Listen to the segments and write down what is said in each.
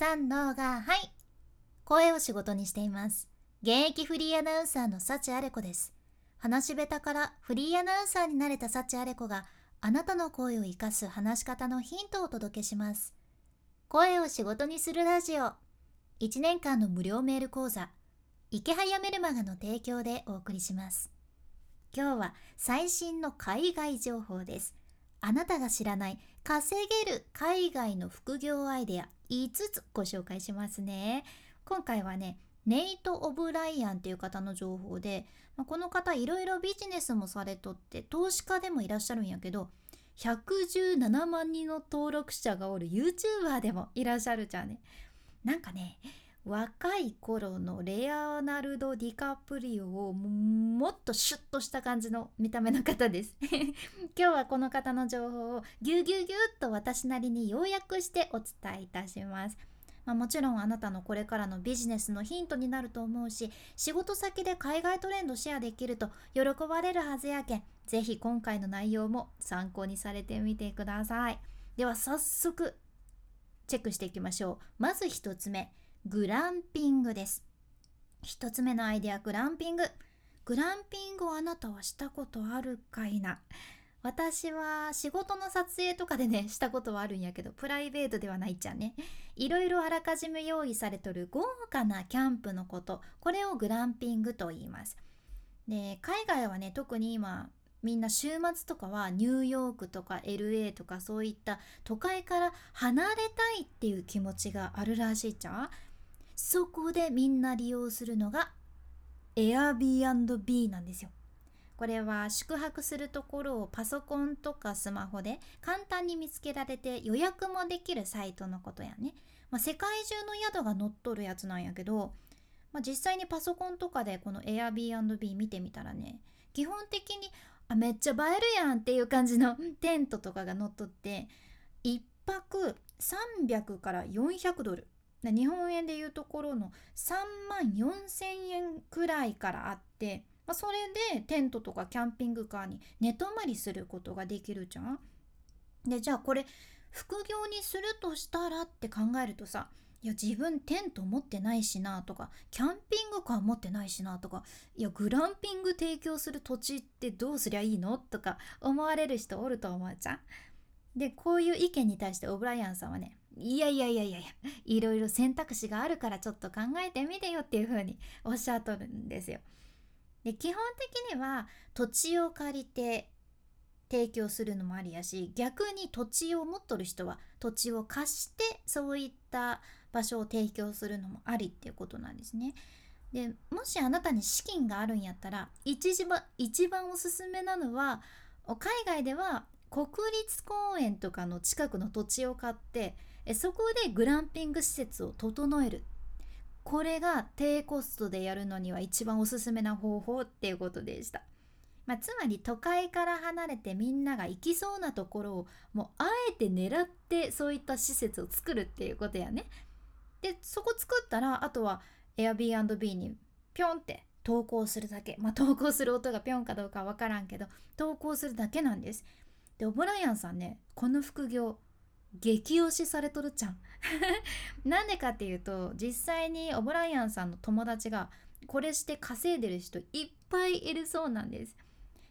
三能がはい。声を仕事にしています。現役フリーアナウンサーの幸あれ子です。話し下手からフリーアナウンサーになれた幸あれ子があなたの声を生かす話し方のヒントをお届けします。声を仕事にするラジオ。1年間の無料メール講座。池早メルマガの提供でお送りします。今日は最新の海外情報です。あなたが知らない稼げる海外の副業アイデア。5つご紹介しますね。今回はねネイト・オブライアンっていう方の情報で、まあ、この方いろいろビジネスもされとって投資家でもいらっしゃるんやけど117万人の登録者がおる YouTuber でもいらっしゃるじゃんね。なんかね若い頃のレアナルド・ディカプリオをもっとシュッとした感じの見た目の方です。今日はこの方の情報をぎゅうぎゅうぎゅっと私なりに要約してお伝えいたします。まあ、もちろんあなたのこれからのビジネスのヒントになると思うし仕事先で海外トレンドシェアできると喜ばれるはずやけん是非今回の内容も参考にされてみてください。では早速チェックしていきましょう。まず1つ目。グランピングです。1つ目のアイデアグランピング。グランピングをあなたはしたことあるかいな？私は仕事の撮影とかでね したことはあるんやけどプライベートではないじゃんね。いろいろあらかじめ用意されとる豪華なキャンプのこと。これをグランピングと言います。で海外はね特に今みんな週末とかはニューヨークとか LA とかそういった都会から離れたいっていう気持ちがあるらしいじゃ。んそこでみんな利用するのが Airbnb なんですよ。これは宿泊するところをパソコンとかスマホで簡単に見つけられて予約もできるサイトのことやね、まあ、世界中の宿が載っとるやつなんやけど、まあ、実際にパソコンとかでこの Airbnb 見てみたらね基本的にあめっちゃ映えるやんっていう感じの テントとかが載っとって1泊300から400ドル。日本円でいうところの3万4,000円くらいからあって、まあ、それでテントとかキャンピングカーに寝泊まりすることができるじゃん。でじゃあこれ副業にするとしたらって考えるとさいや自分テント持ってないしなとかキャンピングカー持ってないしなとかいやグランピング提供する土地ってどうすりゃいいのとか思われる人おると思うじゃん。でこういう意見に対してオブライアンさんはねいやいやいやいやいやいろいろ選択肢があるからちょっと考えてみてよっていうふうにおっしゃっとるんですよ。で基本的には土地を借りて提供するのもありやし逆に土地を持っとる人は土地を貸してそういった場所を提供するのもありっていうことなんですね。でもしあなたに資金があるんやったら一番一番おすすめなのは海外では国立公園とかの近くの土地を買ってそこでグランピング施設を整える。これが低コストでやるのには一番おすすめな方法っていうことでした、まあ、つまり都会から離れてみんなが行きそうなところをもうあえて狙ってそういった施設を作るっていうことやね。でそこ作ったらあとは Airbnb にピョンって投稿するだけ。まあ投稿する音がピョンかどうかわからんけど投稿するだけなんです。でオブライアンさんねこの副業激推しされとるじゃん。なんでかっていうと実際にオブライアンさんの友達がこれして稼いでる人いっぱいいるそうなんです。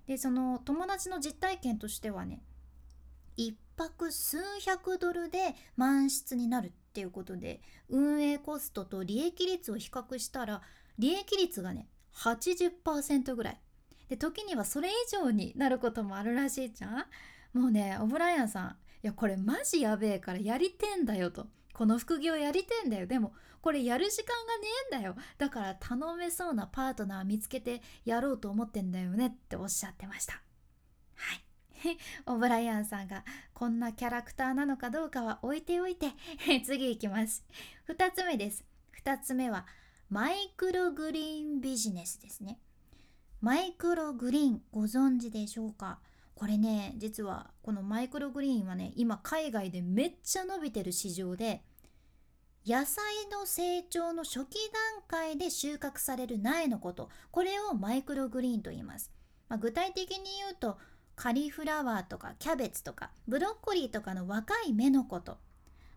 でその友達の実体験としてはね1泊数百ドルで満室になるっていうことで運営コストと利益率を比較したら利益率がね80%ぐらい。で時にはそれ以上になることもあるらしいじゃん。もうねオブライアンさんいやこれマジやべえからやりてんだよと。この副業やりてんだよ。でもこれやる時間がねえんだよ。だから頼めそうなパートナー見つけてやろうと思ってんだよねっておっしゃってました。はい。オブライアンさんがこんなキャラクターなのかどうかは置いておいて 次いきます。2つ目です。2つ目はマイクログリーンビジネスですね。マイクログリーンご存知でしょうか？これね実はこのマイクログリーンはね今海外でめっちゃ伸びてる市場で野菜の成長の初期段階で収穫される苗のこと。これをマイクログリーンと言います、まあ、具体的に言うとカリフラワーとかキャベツとかブロッコリーとかの若い芽のこと。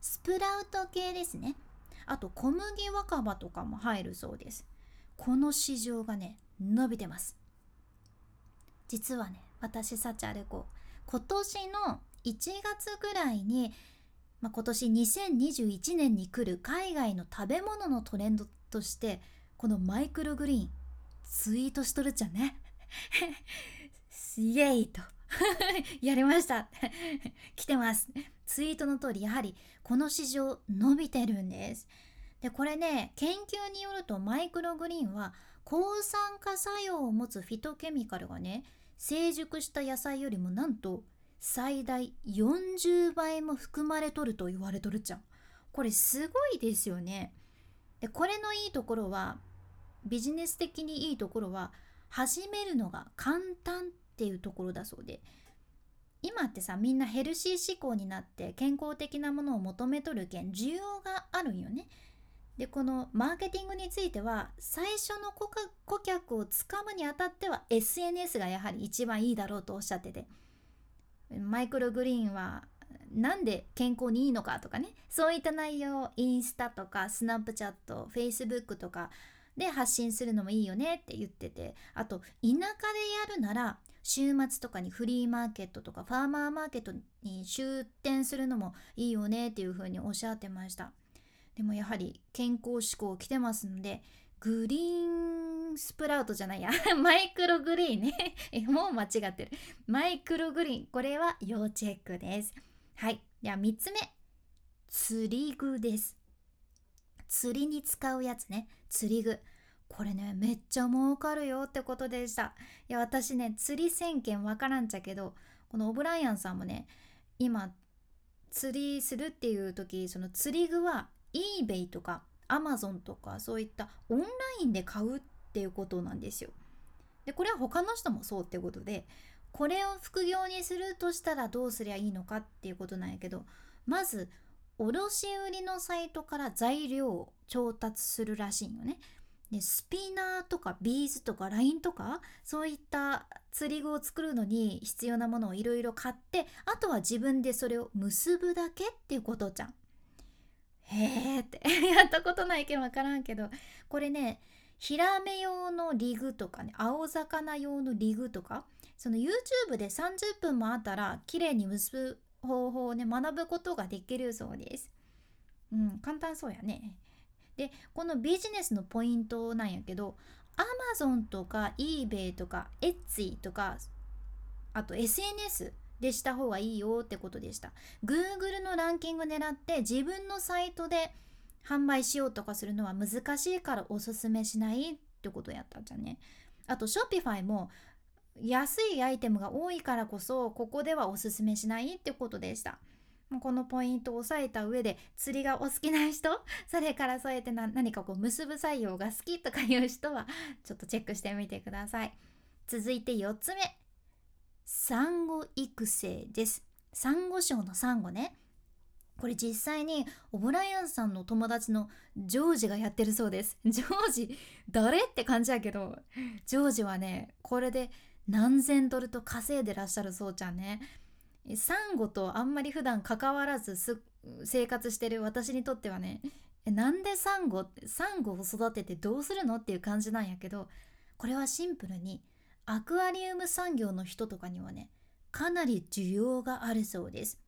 スプラウト系ですね。あと小麦若葉とかも入るそうです。この市場がね伸びてます。実はね私サチャレコ今年の1月ぐらいに、まあ、今年2021年に来る海外の食べ物のトレンドとしてこのマイクログリーンツイートしとるじゃね。イエイと。やりました。来てます。ツイートの通りやはりこの市場伸びてるんです。でこれね研究によるとマイクログリーンは抗酸化作用を持つフィトケミカルがね成熟した野菜よりもなんと最大40倍も含まれとると言われとるじゃん。これすごいですよね。でこれのいいところはビジネス的にいいところは始めるのが簡単っていうところだそうで。今ってさみんなヘルシー志向になって健康的なものを求めとるけん需要があるんよね。でこのマーケティングについては最初の顧客をつかむにあたっては SNS がやはり一番いいだろうとおっしゃってて。マイクログリーンはなんで健康にいいのかとかね。そういった内容をインスタとかスナップチャットフェイスブックとかで発信するのもいいよねって言ってて。あと田舎でやるなら週末とかにフリーマーケットとかファーマーマーケットに出店するのもいいよねっていうふうにおっしゃってました。でもやはり健康志向来てますのでグリーンスプラウトじゃないや マイクログリーンね。もう間違ってる。マイクログリーンこれは要チェックです。はい。では3つ目。釣り具です。釣りに使うやつね。釣り具。これねめっちゃ儲かるよってことでした。いや私ね釣り1000件わからんちゃけどこのオブライアンさんもね今釣りするっていう時その釣り具は eBay とか Amazon とかそういったオンラインで買うっていうことなんですよでこれは他の人もそうってことでこれを副業にするとしたらどうすりゃいいのかっていうことなんやけどまず卸売のサイトから材料を調達するらしいよね。でスピナーとかビーズとかラインとかそういった釣り具を作るのに必要なものをいろいろ買ってあとは自分でそれを結ぶだけっていうことじゃん。へえって やったことないけど分からんけどこれねヒラメ用のリグとかね青魚用のリグとかその YouTube で30分もあったら綺麗に結ぶ方法をね学ぶことができるそうです。うん、簡単そうやね。でこのビジネスのポイントなんやけど Amazon とか eBay とか Etsy とかあと SNS でした方がいいよってことでした。Google のランキング狙って自分のサイトで販売しようとかするのは難しいからおすすめしないってことやったんじゃね。あと Shopify も安いアイテムが多いからこそここではおすすめしないってことでしたこのポイントを押さえた上で釣りがお好きな人 それからそうやって何かこう結ぶ作業が好きとかいう人はちょっとチェックしてみてください続いて4つ目サンゴ育成です。サンゴ礁のサンゴね。これ実際にオブライアンさんの友達のジョージがやってるそうです。ジョージ誰？って感じやけど。ジョージはねこれで何千ドルと稼いでらっしゃるそうちゃんね。サンゴとあんまり普段関わらず生活してる私にとってはね。なんでサンゴサンゴを育ててどうするの？っていう感じなんやけど。これはシンプルにアクアリウム産業の人とかにはねかなり需要があるそうです。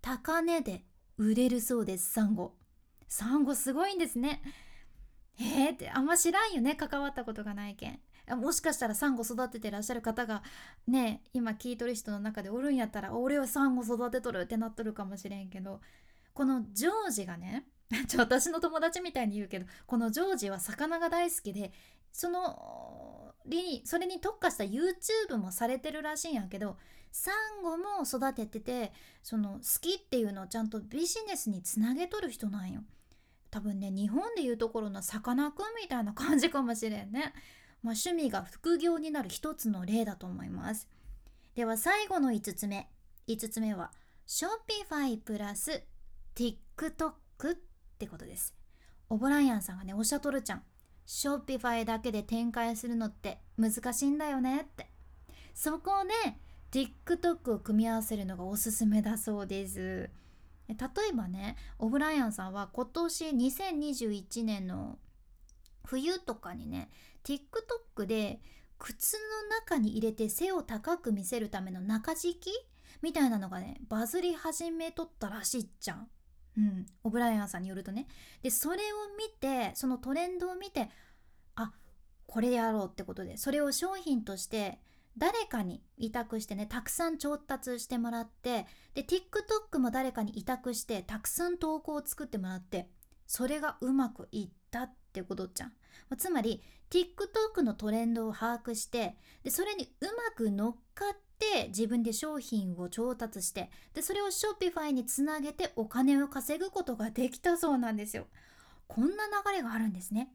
高値で売れるそうですサンゴ。サンゴすごいんですね。えーってあんま知らんよね関わったことがないけんもしかしたらサンゴ育ててらっしゃる方がね今聞いとる人の中でおるんやったら俺はサンゴ育てとるってなっとるかもしれんけどこのジョージがね ちょ私の友達みたいに言うけどこのジョージは魚が大好きでそのそれに特化した YouTube もされてるらしいんやけどサンゴも育てててその好きっていうのをちゃんとビジネスにつなげとる人なんよ。多分ね日本でいうところのさかなクンみたいな感じかもしれんね。まあ、趣味が副業になる一つの例だと思います。では最後の5つ目。5つ目は Shopify プラス TikTok ってことです。オブライアンさんがねおっしゃとるちゃん。Shopify だけで展開するのって難しいんだよねってそこで TikTok を組み合わせるのがおすすめだそうです例えばねオブライアンさんは今年2021年の冬とかにね TikTok で靴の中に入れて背を高く見せるための中敷きみたいなのがねバズり始めとったらしいじゃん。うん、オブライアンさんによるとね。でそれを見てそのトレンドを見てあこれやろうってことでそれを商品として誰かに委託してねたくさん調達してもらってで TikTok も誰かに委託してたくさん投稿を作ってもらってそれがうまくいったってことじゃん。つまり TikTok のトレンドを把握してでそれにうまく乗っかってて自分で商品を調達してでそれを Shopify につなげてお金を稼ぐことができたそうなんですよ。こんな流れがあるんですね。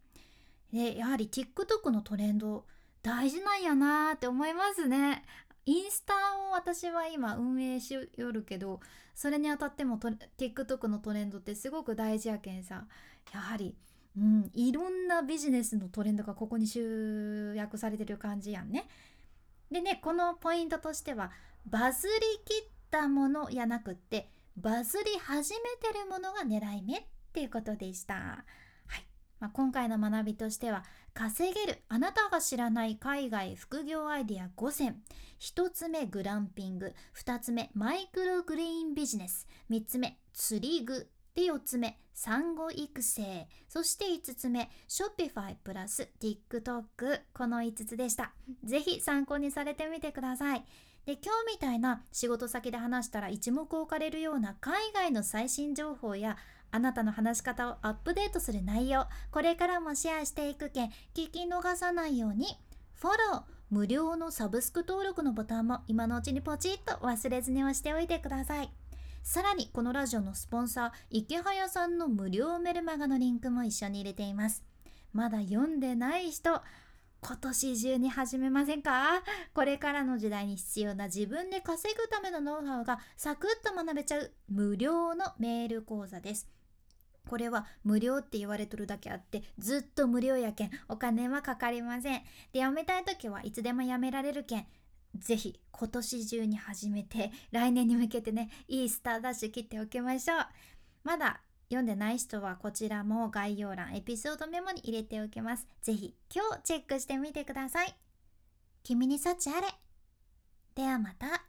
でやはり TikTok のトレンド大事なんやなーって思いますね。インスタを私は今運営しよるけどそれにあたっても TikTok のトレンドってすごく大事やけんさやはり、うん、いろんなビジネスのトレンドがここに集約されてる感じやんね。でねこのポイントとしてはバズりきったものやなくってバズり始めてるものが狙い目っていうことでした。まあ、今回の学びとしては稼げるあなたが知らない海外副業アイディア5選。1つ目グランピング。2つ目マイクログリーンビジネス。3つ目釣り具。で4つ目産後育成。そして5つ目 Shopify プラス TikTok この5つでした。是非参考にされてみてください。で今日みたいな仕事先で話したら一目置かれるような海外の最新情報やあなたの話し方をアップデートする内容これからもシェアしていくけん聞き逃さないようにフォロー無料のサブスク登録のボタンも今のうちにポチッと忘れずに押しておいてください。さらにこのラジオのスポンサー池早さんの無料メルマガのリンクも一緒に入れています。まだ読んでない人今年中に始めませんか？これからの時代に必要な自分で稼ぐためのノウハウがサクッと学べちゃう無料のメール講座です。これは無料って言われとるだけあってずっと無料やけんお金はかかりません。でやめたい時はいつでもやめられるけんぜひ今年中に始めて来年に向けてねいいスターダッシュ切っておきましょう。まだ読んでない人はこちらも概要欄エピソードメモに入れておきます。ぜひ今日チェックしてみてください。君に幸あれ。ではまた。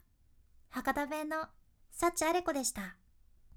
博多弁の幸あれ子でした。